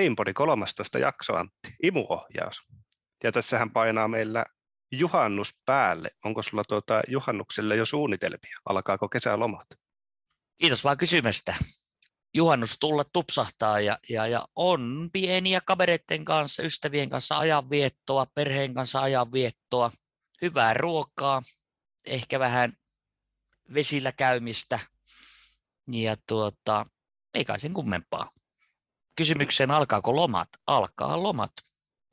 Limpodi 13 jakso Antti, imuohjaus. Ja tässähän painaa meillä juhannus päälle. Onko sulla tuota juhannukselle jo suunnitelmia? Alkaako kesälomat? Kiitos vaan kysymästä. Juhannus tulla tupsahtaa ja, ja, ja on pieniä kavereiden kanssa, ystävien kanssa ajanviettoa, perheen kanssa ajanviettoa, hyvää ruokaa, ehkä vähän vesillä käymistä ja tuota, ei kai sen kummempaa. Kysymykseen alkaako lomat? Alkaa lomat.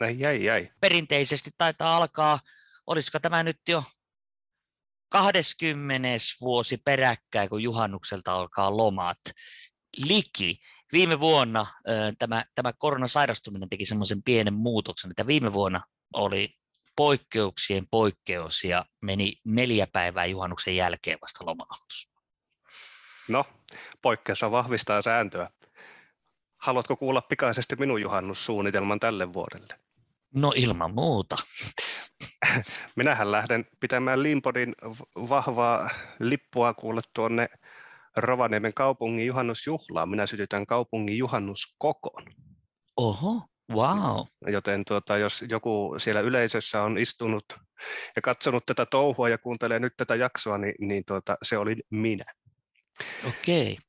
Ei, jäi, jäi. Perinteisesti taitaa alkaa, olisiko tämä nyt jo 20. vuosi peräkkäin, kun juhannukselta alkaa lomat. Liki. Viime vuonna tämä, tämä koronasairastuminen teki semmoisen pienen muutoksen, että viime vuonna oli poikkeuksien poikkeus ja meni neljä päivää juhannuksen jälkeen vasta lomautus. No, poikkeus vahvistaa sääntöä. Haluatko kuulla pikaisesti minun juhannussuunnitelman tälle vuodelle? No ilman muuta. Minähän lähden pitämään Limpodin vahvaa lippua kuulle tuonne Rovaniemen kaupungin juhannusjuhlaan. Minä sytytän kaupungin juhannuskokon. Oho, wow. Joten tuota, jos joku siellä yleisössä on istunut ja katsonut tätä touhua ja kuuntelee nyt tätä jaksoa, niin, niin tuota, se oli minä. Okei. Okay.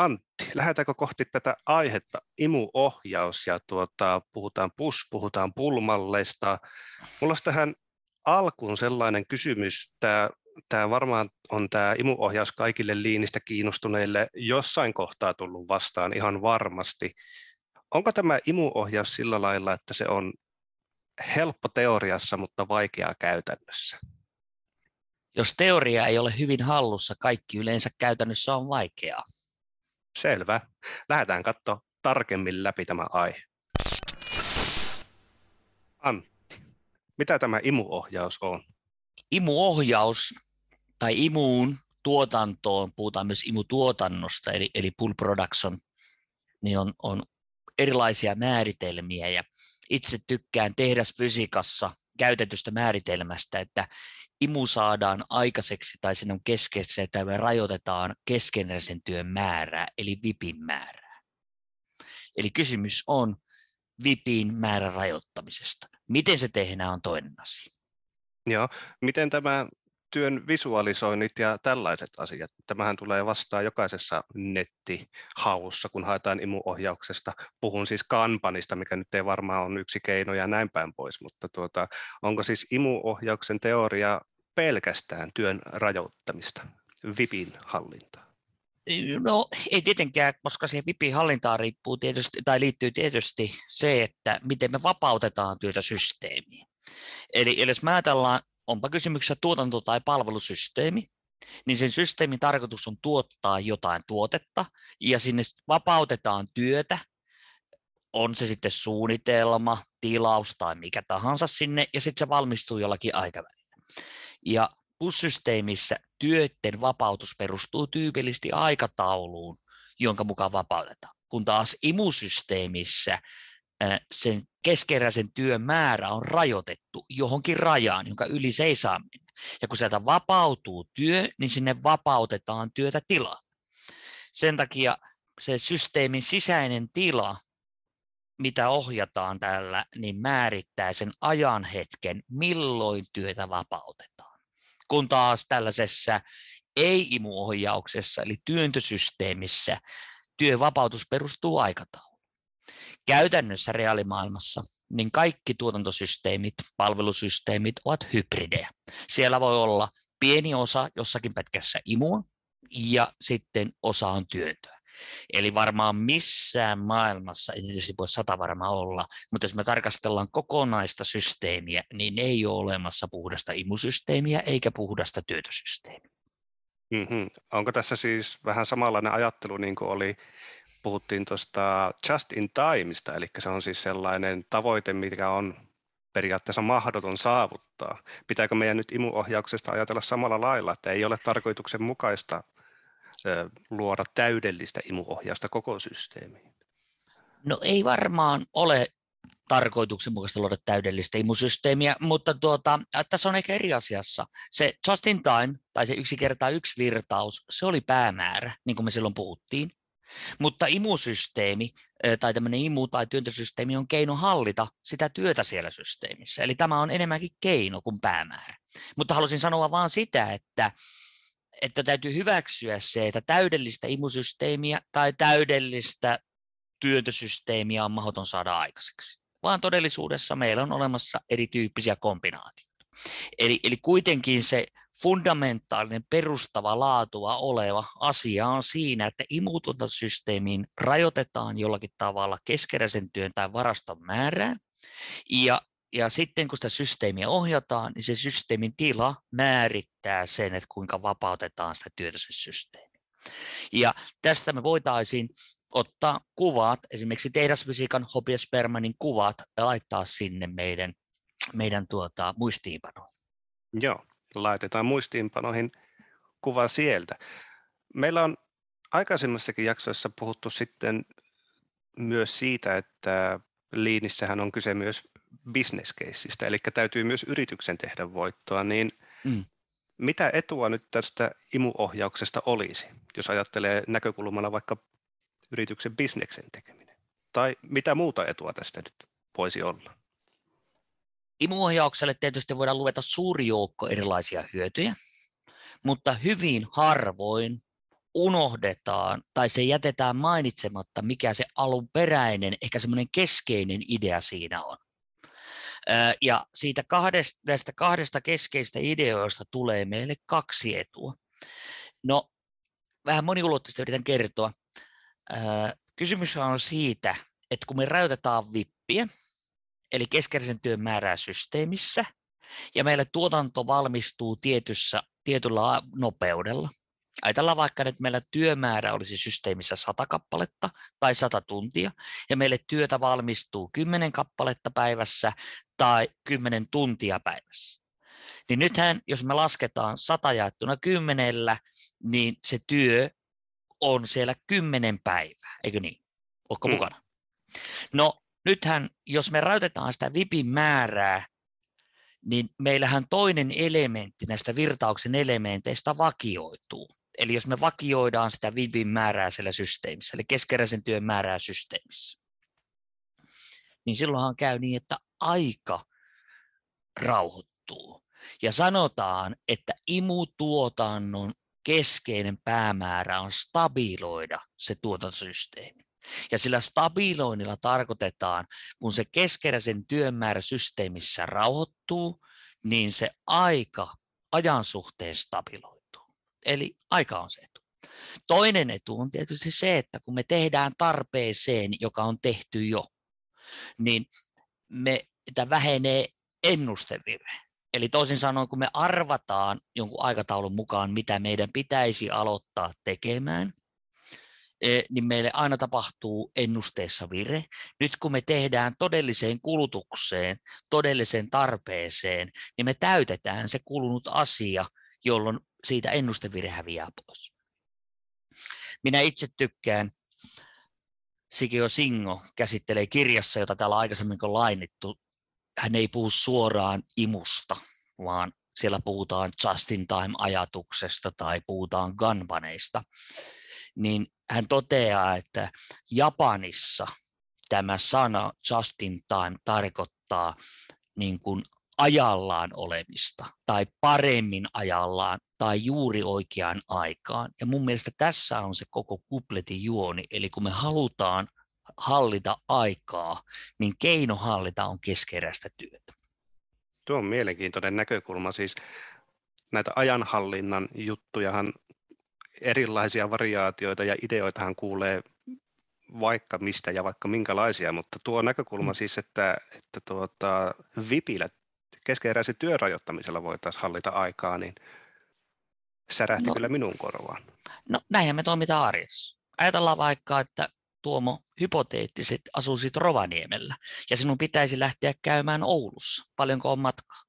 Antti, lähdetäänkö kohti tätä aihetta imuohjaus ja tuota, puhutaan pus, puhutaan pulmalleista. Mulla olisi tähän alkuun sellainen kysymys, tämä, tämä varmaan on tämä imuohjaus kaikille liinistä kiinnostuneille jossain kohtaa tullut vastaan ihan varmasti. Onko tämä imuohjaus sillä lailla, että se on helppo teoriassa, mutta vaikeaa käytännössä? Jos teoria ei ole hyvin hallussa, kaikki yleensä käytännössä on vaikeaa. Selvä. Lähdetään katsoa tarkemmin läpi tämä aihe. Antti, mitä tämä imuohjaus on? Imuohjaus tai imuun tuotantoon, puhutaan myös imutuotannosta, eli, eli pull production, niin on, on erilaisia määritelmiä ja itse tykkään tehdasfysiikassa käytetystä määritelmästä, että imu saadaan aikaiseksi tai sen on keskeistä, että me rajoitetaan keskeneräisen työn määrää, eli VIPin määrää. Eli kysymys on VIPin määrän rajoittamisesta. Miten se tehdään on toinen asia. Joo. Miten tämä työn visualisoinnit ja tällaiset asiat. Tämähän tulee vastaan jokaisessa nettihaussa, kun haetaan imuohjauksesta. Puhun siis kampanista, mikä nyt ei varmaan ole yksi keino ja näin päin pois, mutta tuota, onko siis imuohjauksen teoria pelkästään työn rajoittamista, VIPin hallintaa? No ei tietenkään, koska siihen VIPin hallintaan riippuu tietysti, tai liittyy tietysti se, että miten me vapautetaan työtä systeemiin. Eli, eli jos me ajatellaan onpa kysymyksessä tuotanto- tai palvelusysteemi, niin sen systeemin tarkoitus on tuottaa jotain tuotetta, ja sinne vapautetaan työtä, on se sitten suunnitelma, tilaus tai mikä tahansa sinne, ja sitten se valmistuu jollakin aikavälillä. Ja pussysteemissä työiden vapautus perustuu tyypillisesti aikatauluun, jonka mukaan vapautetaan. Kun taas imusysteemissä sen keskeräisen työn määrä on rajoitettu johonkin rajaan, jonka yli se ei saa mennä. Ja kun sieltä vapautuu työ, niin sinne vapautetaan työtä tilaa. Sen takia se systeemin sisäinen tila, mitä ohjataan tällä, niin määrittää sen ajanhetken, milloin työtä vapautetaan. Kun taas tällaisessa ei-imuohjauksessa, eli työntösysteemissä, työvapautus perustuu aikatauluun käytännössä reaalimaailmassa niin kaikki tuotantosysteemit, palvelusysteemit ovat hybridejä. Siellä voi olla pieni osa jossakin pätkässä imua ja sitten osa on työntöä. Eli varmaan missään maailmassa, ei tietysti voi sata varmaan olla, mutta jos me tarkastellaan kokonaista systeemiä, niin ei ole olemassa puhdasta imusysteemiä eikä puhdasta työtösysteemiä. Mm-hmm. Onko tässä siis vähän samanlainen ajattelu niin kuin oli puhuttiin tuosta just in timeista, eli se on siis sellainen tavoite, mikä on periaatteessa mahdoton saavuttaa. Pitääkö meidän nyt imuohjauksesta ajatella samalla lailla, että ei ole tarkoituksenmukaista luoda täydellistä imuohjausta koko systeemiin? No ei varmaan ole tarkoituksenmukaista luoda täydellistä imusysteemiä, mutta tuota, tässä on ehkä eri asiassa. Se just in time, tai se yksi kertaa yksi virtaus, se oli päämäärä, niin kuin me silloin puhuttiin. Mutta imusysteemi tai tämmöinen imu- tai työntösysteemi on keino hallita sitä työtä siellä systeemissä. Eli tämä on enemmänkin keino kuin päämäärä. Mutta halusin sanoa vain sitä, että, että täytyy hyväksyä se, että täydellistä imusysteemiä tai täydellistä työntösysteemiä on mahdoton saada aikaiseksi. Vaan todellisuudessa meillä on olemassa erityyppisiä kombinaatioita. Eli, eli kuitenkin se fundamentaalinen perustava laatua oleva asia on siinä, että imutuntosysteemiin rajoitetaan jollakin tavalla keskeräisen työn tai varaston määrää, ja, ja sitten kun sitä systeemiä ohjataan, niin se systeemin tila määrittää sen, että kuinka vapautetaan sitä työtä systeemiä. Ja tästä me voitaisiin ottaa kuvat, esimerkiksi tehdasfysiikan Hopiespermanin kuvat, ja laittaa sinne meidän, meidän tuota, muistiinpanoon. Joo, laitetaan muistiinpanoihin kuva sieltä. Meillä on aikaisemmassakin jaksoissa puhuttu sitten myös siitä, että liinissähän on kyse myös bisneskeissistä, eli täytyy myös yrityksen tehdä voittoa, niin mm. mitä etua nyt tästä imuohjauksesta olisi, jos ajattelee näkökulmana vaikka yrityksen bisneksen tekeminen? Tai mitä muuta etua tästä nyt voisi olla? Imuohjaukselle tietysti voidaan luveta suuri joukko erilaisia hyötyjä, mutta hyvin harvoin unohdetaan tai se jätetään mainitsematta, mikä se alunperäinen, ehkä semmoinen keskeinen idea siinä on. Ja siitä kahdesta, näistä kahdesta keskeistä ideoista tulee meille kaksi etua. No, vähän moniulotteisesti yritän kertoa. Kysymys on siitä, että kun me rajoitetaan vippiä, eli keskeisen työn määrää systeemissä, ja meille tuotanto valmistuu tietyssä, tietyllä nopeudella. Ajatellaan vaikka, että meillä työmäärä olisi systeemissä 100 kappaletta tai 100 tuntia, ja meille työtä valmistuu 10 kappaletta päivässä tai 10 tuntia päivässä. Niin nythän, jos me lasketaan 100 jaettuna kymmenellä, niin se työ on siellä 10 päivää, eikö niin? Oletko mm. mukana? No nythän, jos me rajoitetaan sitä VIPin määrää, niin meillähän toinen elementti näistä virtauksen elementeistä vakioituu. Eli jos me vakioidaan sitä VIPin määrää siellä systeemissä, eli keskeräisen työn määrää systeemissä, niin silloinhan käy niin, että aika rauhoittuu. Ja sanotaan, että imutuotannon keskeinen päämäärä on stabiloida se tuotantosysteemi. Ja sillä stabiloinnilla tarkoitetaan, kun se keskeräisen työmäärä systeemissä rauhoittuu, niin se aika ajan suhteen stabiloituu. Eli aika on se etu. Toinen etu on tietysti se, että kun me tehdään tarpeeseen, joka on tehty jo, niin me, vähenee ennustevirhe. Eli toisin sanoen, kun me arvataan jonkun aikataulun mukaan, mitä meidän pitäisi aloittaa tekemään, niin meille aina tapahtuu ennusteessa vire. Nyt kun me tehdään todelliseen kulutukseen, todelliseen tarpeeseen, niin me täytetään se kulunut asia, jolloin siitä ennustevire häviää pois. Minä itse tykkään, Sikio Singo käsittelee kirjassa, jota täällä aikaisemmin on lainittu, hän ei puhu suoraan imusta, vaan siellä puhutaan just-in-time-ajatuksesta tai puhutaan ganbaneista, niin hän toteaa, että Japanissa tämä sana just-in-time tarkoittaa niin kuin ajallaan olemista tai paremmin ajallaan tai juuri oikeaan aikaan. Ja mun mielestä tässä on se koko kupletin juoni, eli kun me halutaan hallita aikaa, niin keino hallita on keskeräistä työtä. Tuo on mielenkiintoinen näkökulma. Siis näitä ajanhallinnan juttujahan, erilaisia variaatioita ja ideoitahan kuulee vaikka mistä ja vaikka minkälaisia, mutta tuo näkökulma mm. siis, että, että tuota, VIPillä keskeeräisen työrajoittamisella voitaisiin hallita aikaa, niin särähti no, kyllä minun korvaan. No näinhän me toimitaan arjessa. Ajatellaan vaikka, että Tuomo, hypoteettiset asuisit Rovaniemellä ja sinun pitäisi lähteä käymään Oulussa. Paljonko on matkaa?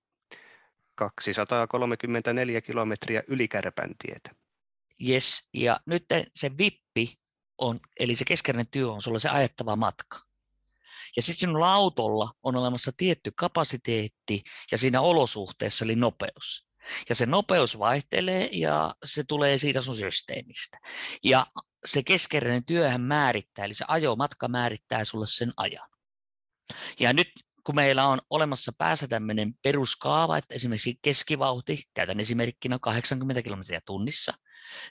234 kilometriä yli Kärpäntietä. Yes, ja nyt se vippi on, eli se keskeinen työ on sulla se ajettava matka. Ja sitten sinulla autolla on olemassa tietty kapasiteetti ja siinä olosuhteessa eli nopeus. Ja se nopeus vaihtelee ja se tulee siitä sun systeemistä. Ja se keskeinen työhän määrittää, eli se ajomatka määrittää sulle sen ajan. Ja nyt kun meillä on olemassa päässä tämmöinen peruskaava, että esimerkiksi keskivauhti, käytän esimerkkinä 80 kilometriä tunnissa,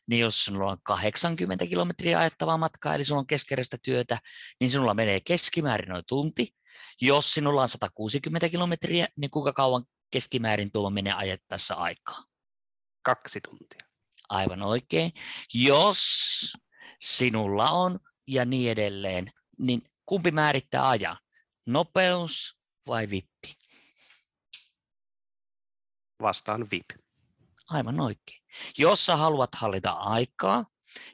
niin jos sinulla on 80 kilometriä ajettavaa matkaa, eli sinulla on keskeräistä työtä, niin sinulla menee keskimäärin noin tunti. Jos sinulla on 160 kilometriä, niin kuinka kauan keskimäärin tuo menee ajettaessa aikaa? Kaksi tuntia. Aivan oikein. Jos sinulla on ja niin edelleen, niin kumpi määrittää ajan? Nopeus vai vippi? Vastaan VIP. Aivan oikein. Jos sä haluat hallita aikaa,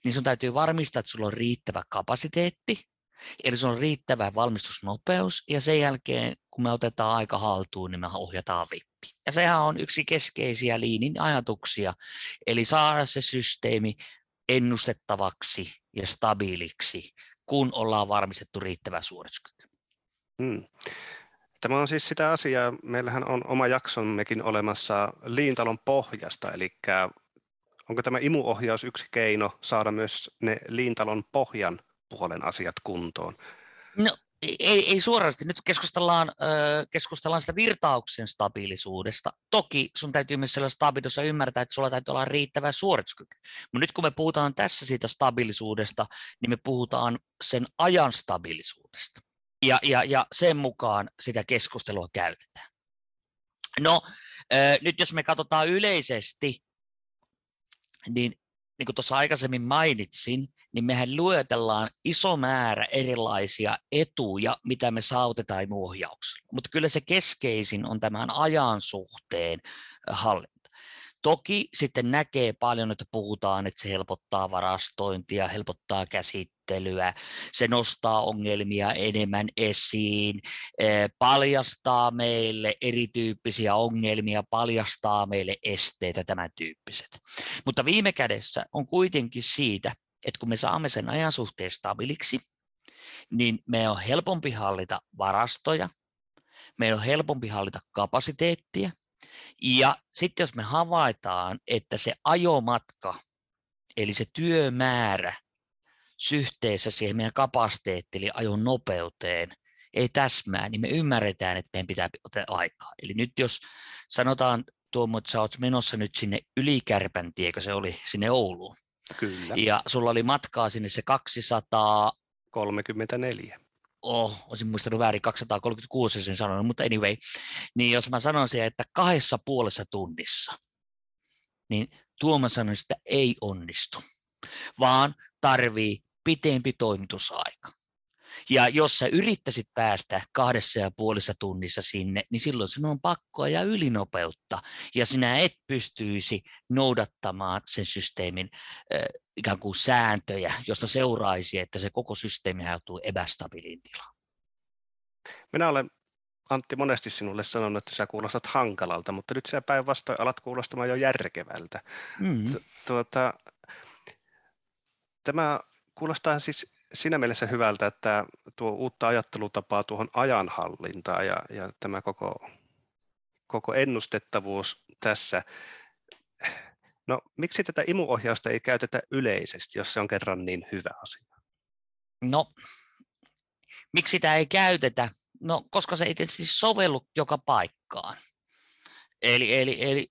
niin sun täytyy varmistaa, että sulla on riittävä kapasiteetti, eli sulla on riittävä valmistusnopeus, ja sen jälkeen, kun me otetaan aika haltuun, niin me ohjataan vippi. Ja sehän on yksi keskeisiä liinin ajatuksia, eli saada se systeemi ennustettavaksi ja stabiiliksi, kun ollaan varmistettu riittävä suorituskyky. Hmm. Tämä on siis sitä asiaa, meillähän on oma jaksommekin olemassa liintalon pohjasta, eli onko tämä imuohjaus yksi keino saada myös ne liintalon pohjan puolen asiat kuntoon? No ei, ei suorasti. Nyt keskustellaan, keskustellaan sitä virtauksen stabiilisuudesta. Toki sun täytyy myös siellä stabiilussa ymmärtää, että sulla täytyy olla riittävä suorituskyky. Mutta nyt kun me puhutaan tässä siitä stabiilisuudesta, niin me puhutaan sen ajan stabiilisuudesta ja, ja, ja sen mukaan sitä keskustelua käytetään. No, nyt jos me katsotaan yleisesti, niin niin kuin tuossa aikaisemmin mainitsin, niin mehän luetellaan iso määrä erilaisia etuja, mitä me saavutetaan ohjauksella. Mutta kyllä se keskeisin on tämän ajan suhteen hallinta. Toki sitten näkee paljon, että puhutaan, että se helpottaa varastointia, helpottaa käsittelyä, se nostaa ongelmia enemmän esiin, eh, paljastaa meille erityyppisiä ongelmia, paljastaa meille esteitä, tämän tyyppiset. Mutta viime kädessä on kuitenkin siitä, että kun me saamme sen ajan suhteen stabiliksi, niin me on helpompi hallita varastoja, meidän on helpompi hallita kapasiteettia, ja sitten jos me havaitaan, että se ajomatka, eli se työmäärä syhteessä siihen meidän kapasiteettiin, eli ajon nopeuteen, ei täsmää, niin me ymmärretään, että meidän pitää ottaa aikaa. Eli nyt jos sanotaan Tuomo, että sä oot menossa nyt sinne Ylikärpän tiekö se oli, sinne Ouluun. Kyllä. Ja sulla oli matkaa sinne se 200... 34 oh, olisin muistanut väärin 236 sen sanonut, mutta anyway, niin jos mä sanon siihen, että kahdessa puolessa tunnissa, niin Tuomo sanoi, että ei onnistu, vaan tarvii pitempi toimitusaika. Ja jos sä yrittäisit päästä kahdessa ja puolessa tunnissa sinne, niin silloin sinun on pakkoa ja ylinopeutta, ja sinä et pystyisi noudattamaan sen systeemin äh, ikään kuin sääntöjä, josta seuraisi, että se koko systeemi joutuu epästabiiliin tilaan. Minä olen Antti monesti sinulle sanonut, että sä kuulostat hankalalta, mutta nyt sä päinvastoin alat kuulostamaan jo järkevältä. Mm. Tuota, tämä kuulostaa siis siinä mielessä hyvältä, että tuo uutta ajattelutapaa tuohon ajanhallintaan ja, ja tämä koko, koko ennustettavuus tässä. No, miksi tätä imuohjausta ei käytetä yleisesti, jos se on kerran niin hyvä asia? No, miksi sitä ei käytetä? No, koska se ei tietysti sovellu joka paikkaan. Eli, eli, eli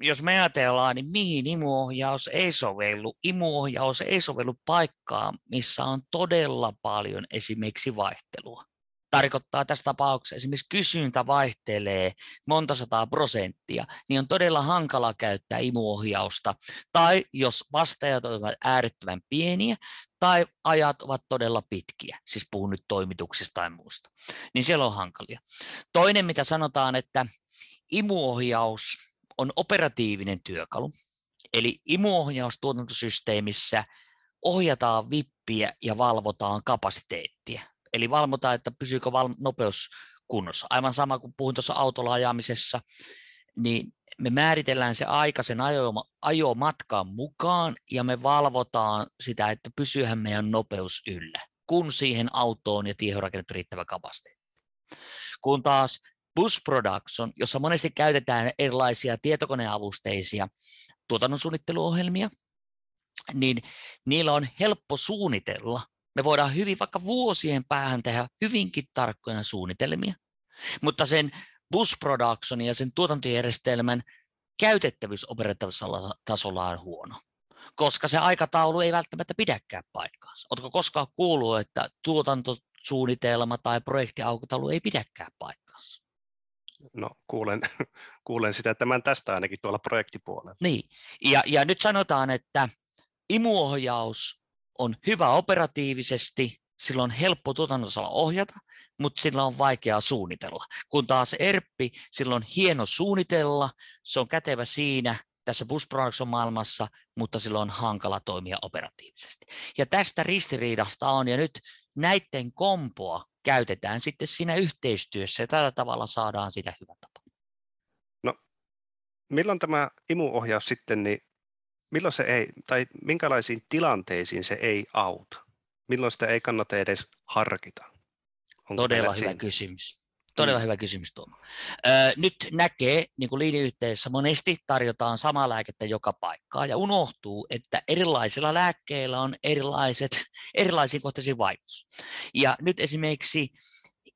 jos me ajatellaan, niin mihin imuohjaus ei sovellu? Imuohjaus ei sovellu paikkaan, missä on todella paljon esimerkiksi vaihtelua. Tarkoittaa tässä tapauksessa esimerkiksi kysyntä vaihtelee monta sataa prosenttia, niin on todella hankala käyttää imuohjausta. Tai jos vastaajat ovat äärettömän pieniä tai ajat ovat todella pitkiä, siis puhun nyt toimituksista tai muusta, niin siellä on hankalia. Toinen, mitä sanotaan, että imuohjaus on operatiivinen työkalu, eli imuohjaustuotantosysteemissä ohjataan vippiä ja valvotaan kapasiteettia. Eli valvotaan, että pysyykö val- nopeus kunnossa. Aivan sama kuin puhuin tuossa autolla ajamisessa, niin me määritellään se aika sen ajo, ajomatkan mukaan ja me valvotaan sitä, että pysyyhän meidän nopeus yllä, kun siihen autoon ja tiehen riittävä kapasiteetti. Kun taas Bus Production, jossa monesti käytetään erilaisia tietokoneavusteisia tuotannon suunnitteluohjelmia, niin niillä on helppo suunnitella. Me voidaan hyvin vaikka vuosien päähän tehdä hyvinkin tarkkoja suunnitelmia, mutta sen bus production ja sen tuotantojärjestelmän käytettävyys operatiivisella tasolla on huono, koska se aikataulu ei välttämättä pidäkään paikkaansa. Oletko koskaan kuullut, että tuotantosuunnitelma tai projektiaikataulu ei pidäkään paikkaansa? No kuulen, kuulen sitä tämän tästä ainakin tuolla projektipuolella. Niin, ja, ja nyt sanotaan, että imuohjaus on hyvä operatiivisesti, sillä on helppo tuotannossa ohjata, mutta sillä on vaikea suunnitella. Kun taas ERPPI, sillä on hieno suunnitella, se on kätevä siinä tässä bus maailmassa, mutta sillä on hankala toimia operatiivisesti. Ja tästä ristiriidasta on, ja nyt näiden kompoa käytetään sitten siinä yhteistyössä, ja tällä tavalla saadaan sitä hyvä tapa. No, milloin tämä imuohjaus sitten, niin milloin se ei, tai minkälaisiin tilanteisiin se ei auta? Milloin sitä ei kannata edes harkita? Onko Todella hyvä siinä? kysymys. Todella mm. hyvä kysymys Tuomo. Öö, nyt näkee, niin kuin monesti tarjotaan samaa lääkettä joka paikkaan ja unohtuu, että erilaisilla lääkkeillä on erilaiset, erilaisiin kohteisiin vaikutus. Ja nyt esimerkiksi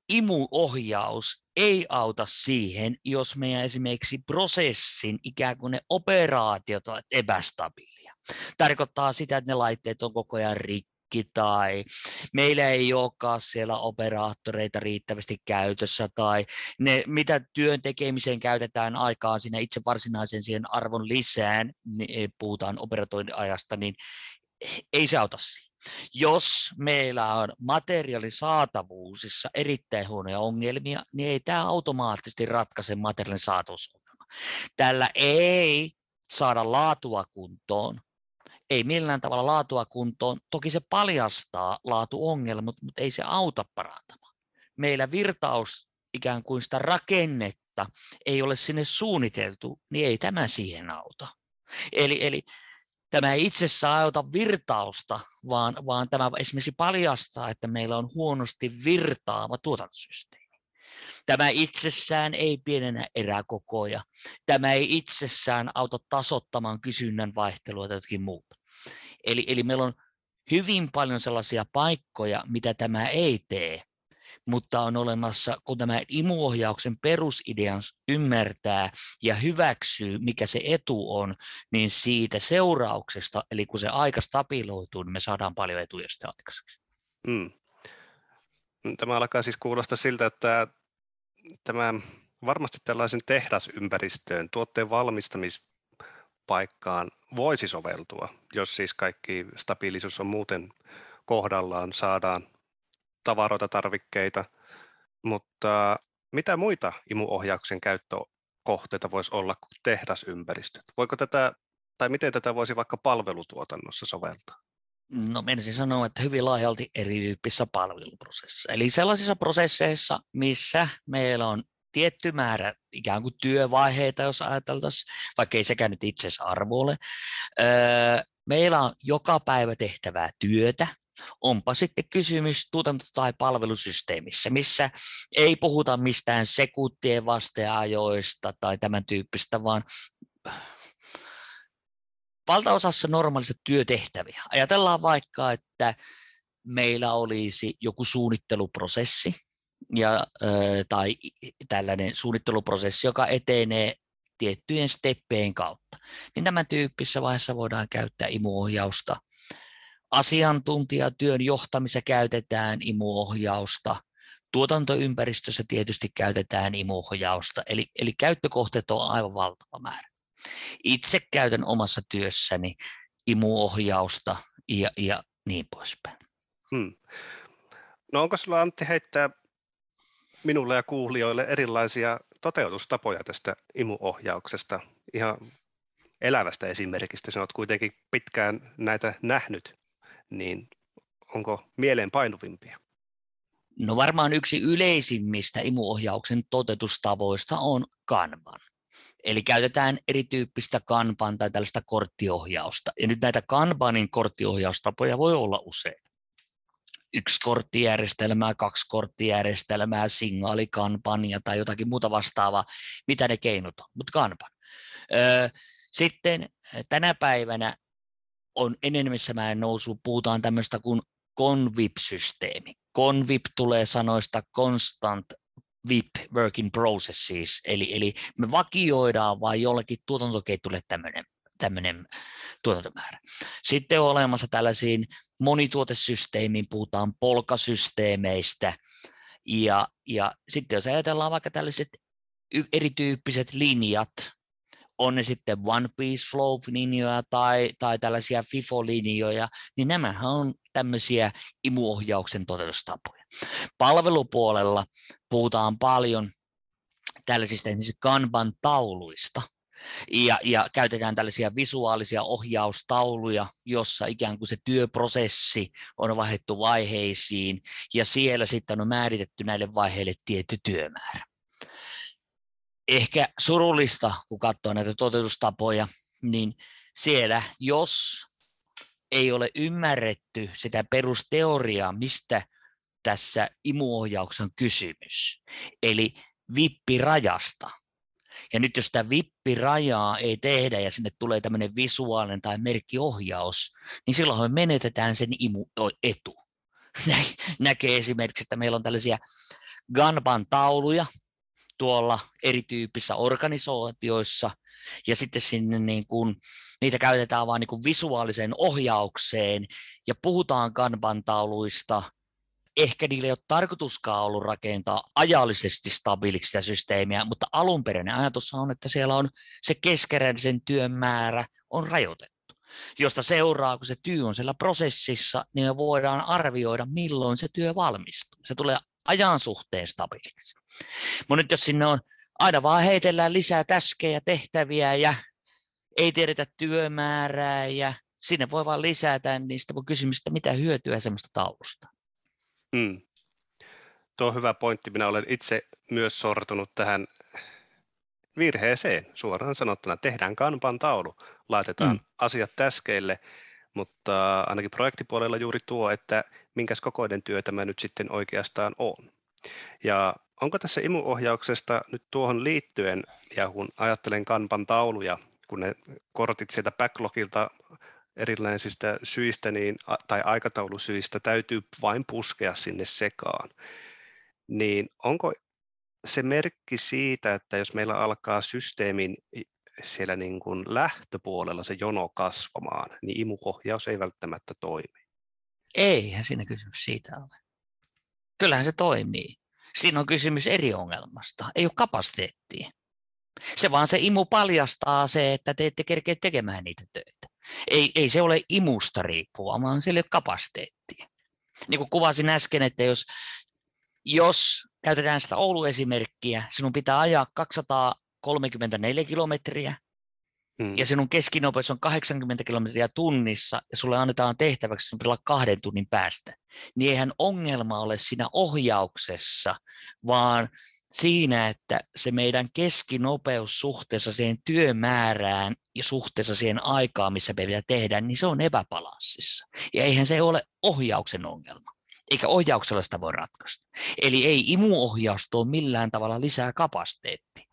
imuohjaus ei auta siihen, jos meidän esimerkiksi prosessin ikään kuin ne operaatiot ovat epästabiilia. Tarkoittaa sitä, että ne laitteet on koko ajan rikki tai meillä ei olekaan siellä operaattoreita riittävästi käytössä tai ne, mitä työn tekemiseen käytetään aikaa siinä itse varsinaisen siihen arvon lisään, niin puhutaan operatointiajasta, niin ei se auta siihen. Jos meillä on materiaalin saatavuusissa erittäin huonoja ongelmia, niin ei tämä automaattisesti ratkaise materiaalin saatavuusongelma. Tällä ei saada laatua kuntoon, ei millään tavalla laatua kuntoon. Toki se paljastaa laatuongelmat, mutta ei se auta parantamaan. Meillä virtaus ikään kuin sitä rakennetta ei ole sinne suunniteltu, niin ei tämä siihen auta. Eli, eli tämä ei itsessään auta virtausta, vaan, vaan tämä esimerkiksi paljastaa, että meillä on huonosti virtaava tuotantosysteemi. Tämä itsessään ei pienennä eräkokoja. Tämä ei itsessään auta tasottamaan kysynnän vaihtelua tai jotakin muuta. Eli, eli meillä on hyvin paljon sellaisia paikkoja, mitä tämä ei tee, mutta on olemassa, kun tämä imuohjauksen perusidean ymmärtää ja hyväksyy, mikä se etu on, niin siitä seurauksesta, eli kun se aika stabiloituu, niin me saadaan paljon etuja sitten aikaiseksi. Hmm. Tämä alkaa siis kuulostaa siltä, että tämä varmasti tällaisen tehdasympäristöön, tuotteen valmistamispaikkaan voisi soveltua, jos siis kaikki stabiilisuus on muuten kohdallaan, saadaan tavaroita, tarvikkeita, mutta mitä muita imuohjauksen käyttökohteita voisi olla kuin tehdasympäristöt? Voiko tätä, tai miten tätä voisi vaikka palvelutuotannossa soveltaa? No menisin sanoa, että hyvin laajalti erityyppisissä palveluprosesseissa. Eli sellaisissa prosesseissa, missä meillä on tietty määrä ikään kuin työvaiheita, jos ajateltaisiin, vaikka ei sekään nyt itse arvo ole. Meillä on joka päivä tehtävää työtä, onpa sitten kysymys tuotanto- tai palvelusysteemissä, missä ei puhuta mistään sekuntien vasteajoista tai tämän tyyppistä, vaan valtaosassa normaalista työtehtäviä. Ajatellaan vaikka, että meillä olisi joku suunnitteluprosessi ja, tai tällainen suunnitteluprosessi, joka etenee tiettyjen steppeen kautta. Niin tämän tyyppisessä vaiheessa voidaan käyttää imuohjausta. Asiantuntijatyön johtamisessa käytetään imuohjausta. Tuotantoympäristössä tietysti käytetään imuohjausta. Eli, eli käyttökohteet on aivan valtava määrä. Itse käytän omassa työssäni imuohjausta ja, ja niin poispäin. Hmm. No onko sinulla Antti heittää minulle ja kuulijoille erilaisia toteutustapoja tästä imuohjauksesta, ihan elävästä esimerkistä. Sinä olet kuitenkin pitkään näitä nähnyt, niin onko mieleen painuvimpia? No varmaan yksi yleisimmistä imuohjauksen toteutustavoista on Kanban. Eli käytetään erityyppistä kanban tai tällaista korttiohjausta. Ja nyt näitä kanbanin korttiohjaustapoja voi olla useita. Yksi korttijärjestelmää, kaksi korttijärjestelmää, signaalikampanja tai jotakin muuta vastaavaa, mitä ne keinot on, mutta kanban. Sitten tänä päivänä on enemmissä määrin nousu, puhutaan tämmöistä kuin convip-systeemi. Convip tulee sanoista constant VIP work in processes, eli, eli me vakioidaan vain jollekin tuotantoketjulle tämmöinen tämmöinen tuotantomäärä. Sitten on olemassa tällaisiin monituotesysteemiin, puhutaan polkasysteemeistä, ja, ja sitten jos ajatellaan vaikka tällaiset erityyppiset linjat, on ne sitten One Piece Flow-linjoja tai, tai tällaisia FIFO-linjoja, niin nämähän on tämmöisiä imuohjauksen toteutustapoja. Palvelupuolella puhutaan paljon tällaisista esimerkiksi Kanban-tauluista, ja, ja käytetään tällaisia visuaalisia ohjaustauluja, jossa ikään kuin se työprosessi on vaihdettu vaiheisiin, ja siellä sitten on määritetty näille vaiheille tietty työmäärä ehkä surullista, kun katsoo näitä toteutustapoja, niin siellä, jos ei ole ymmärretty sitä perusteoriaa, mistä tässä imuohjauksen kysymys, eli vippirajasta. Ja nyt jos sitä vippirajaa ei tehdä ja sinne tulee tämmöinen visuaalinen tai merkkiohjaus, niin silloin me menetetään sen imuetu. Näkee esimerkiksi, että meillä on tällaisia Ganban tauluja, tuolla erityyppisissä organisaatioissa, ja sitten sinne niin kuin, niitä käytetään vain niin kuin visuaaliseen ohjaukseen, ja puhutaan kanban-tauluista, ehkä niillä ei ole tarkoituskaan ollut rakentaa ajallisesti stabiiliksi sitä systeemiä, mutta alunperäinen ajatus on, että siellä on se keskeräisen työn määrä on rajoitettu josta seuraa, kun se työ on siellä prosessissa, niin me voidaan arvioida, milloin se työ valmistuu. Se tulee ajan suhteen stabiiliksi. Mutta nyt jos sinne on aina vaan heitellään lisää täskejä, tehtäviä ja ei tiedetä työmäärää ja sinne voi vaan lisätä, niin sitä voi kysymys, että mitä hyötyä semmoista taulusta. Hmm. Tuo on hyvä pointti. Minä olen itse myös sortunut tähän virheeseen suoraan sanottuna. Tehdään kanpan taulu, laitetaan hmm. asiat täskeille, mutta ainakin projektipuolella juuri tuo, että minkäs kokoinen työ tämä nyt sitten oikeastaan on. Ja onko tässä imuohjauksesta nyt tuohon liittyen, ja kun ajattelen kanpan tauluja, kun ne kortit sieltä backlogilta erilaisista syistä niin, tai aikataulusyistä täytyy vain puskea sinne sekaan, niin onko se merkki siitä, että jos meillä alkaa systeemin siellä niin kuin lähtöpuolella se jono kasvamaan, niin imuohjaus ei välttämättä toimi. Eihän siinä kysymys siitä ole. Kyllähän se toimii. Siinä on kysymys eri ongelmasta. Ei ole kapasiteettia. Se vaan se imu paljastaa se, että te ette kerkeä tekemään niitä töitä. Ei, ei se ole imusta riippua, vaan sillä ei ole kapasiteettia. Niin kuin kuvasin äsken, että jos, jos käytetään sitä Oulu-esimerkkiä, sinun pitää ajaa 234 kilometriä, Mm. Ja sinun keskinopeus on 80 kilometriä tunnissa ja sulle annetaan tehtäväksi sun pitää kahden tunnin päästä. Niin eihän ongelma ole siinä ohjauksessa, vaan siinä, että se meidän keskinopeus suhteessa siihen työmäärään ja suhteessa siihen aikaan, missä me pitää tehdä, niin se on epäbalanssissa. Ja eihän se ole ohjauksen ongelma eikä ohjauksella sitä voi ratkaista. Eli ei imuohjaus tuo millään tavalla lisää kapasiteettia.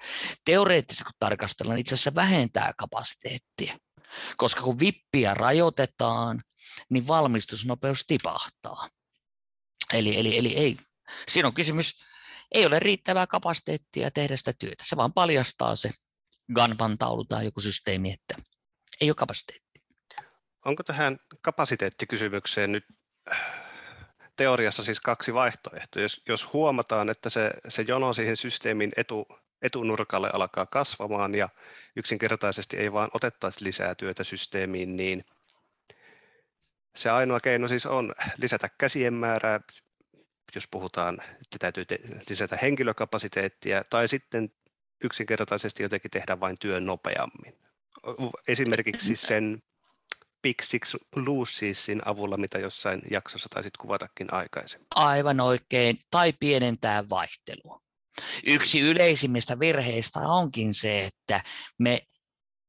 Teoreettisesti kun tarkastellaan, itse asiassa vähentää kapasiteettia, koska kun vippiä rajoitetaan, niin valmistusnopeus tipahtaa. Eli, eli, eli ei. Siinä on kysymys, ei ole riittävää kapasiteettia tehdä sitä työtä. Se vaan paljastaa se Ganban-taulu tai joku systeemi, että ei ole kapasiteettia. Onko tähän kapasiteettikysymykseen nyt teoriassa siis kaksi vaihtoehtoa. Jos, jos huomataan, että se, se jono siihen systeemin etu, etunurkalle alkaa kasvamaan ja yksinkertaisesti ei vaan otettaisi lisää työtä systeemiin, niin se ainoa keino siis on lisätä käsien määrää, jos puhutaan, että täytyy te- lisätä henkilökapasiteettia, tai sitten yksinkertaisesti jotenkin tehdä vain työn nopeammin. Esimerkiksi sen Big Six Losesin avulla, mitä jossain jaksossa taisit kuvatakin aikaisemmin. Aivan oikein, tai pienentää vaihtelua. Yksi yleisimmistä virheistä onkin se, että me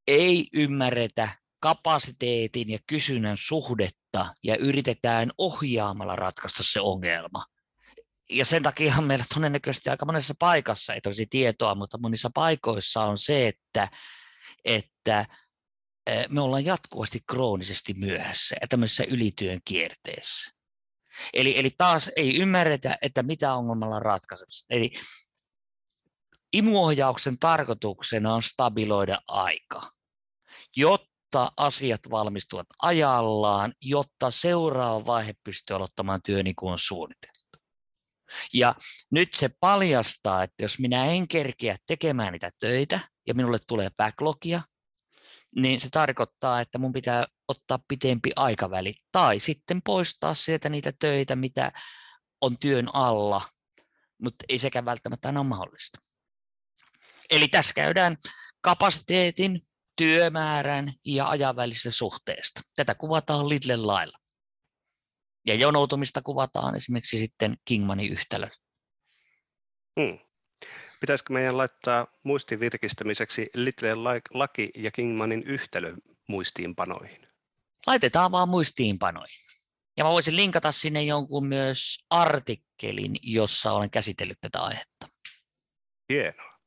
ei ymmärretä kapasiteetin ja kysynnän suhdetta ja yritetään ohjaamalla ratkaista se ongelma. Ja sen takia meillä todennäköisesti aika monessa paikassa, ei tosi tietoa, mutta monissa paikoissa on se, että, että me ollaan jatkuvasti kroonisesti myöhässä ja tämmöisessä ylityön kierteessä. Eli, eli taas ei ymmärretä, että mitä ongelmalla on ratkaisemassa. Eli imuohjauksen tarkoituksena on stabiloida aika, jotta asiat valmistuvat ajallaan, jotta seuraava vaihe pystyy aloittamaan työ niin kuin on suunniteltu. Ja nyt se paljastaa, että jos minä en kerkeä tekemään niitä töitä ja minulle tulee backlogia, niin se tarkoittaa, että mun pitää ottaa pitempi aikaväli tai sitten poistaa sieltä niitä töitä, mitä on työn alla, mutta ei sekään välttämättä aina ole mahdollista. Eli tässä käydään kapasiteetin, työmäärän ja ajan välisestä suhteesta. Tätä kuvataan Lidlen lailla. Ja jonoutumista kuvataan esimerkiksi sitten Kingmanin yhtälö. Hmm. Pitäisikö meidän laittaa muistin virkistämiseksi Lidlen laki ja Kingmanin yhtälö muistiinpanoihin? Laitetaan vaan muistiinpanoihin. Ja mä voisin linkata sinne jonkun myös artikkelin, jossa olen käsitellyt tätä aihetta. Hienoa.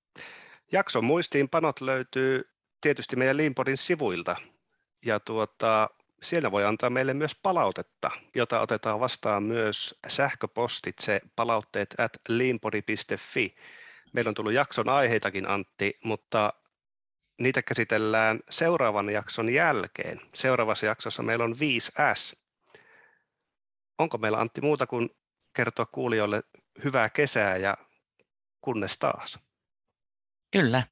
Jakson muistiinpanot löytyy tietysti meidän Limpodin sivuilta. Ja tuota, siellä voi antaa meille myös palautetta, jota otetaan vastaan myös sähköpostitse palautteet at limpodi.fi. Meillä on tullut jakson aiheitakin, Antti, mutta niitä käsitellään seuraavan jakson jälkeen. Seuraavassa jaksossa meillä on 5S. Onko meillä Antti muuta kuin kertoa kuulijoille hyvää kesää ja kunnes taas? Kyllä.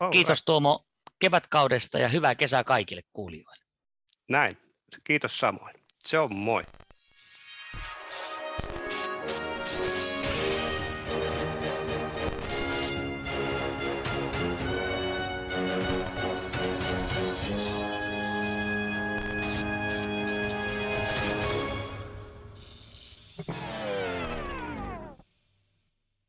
All Kiitos Tuomo kevätkaudesta ja hyvää kesää kaikille kuulijoille. Näin. Kiitos samoin. Se on moi.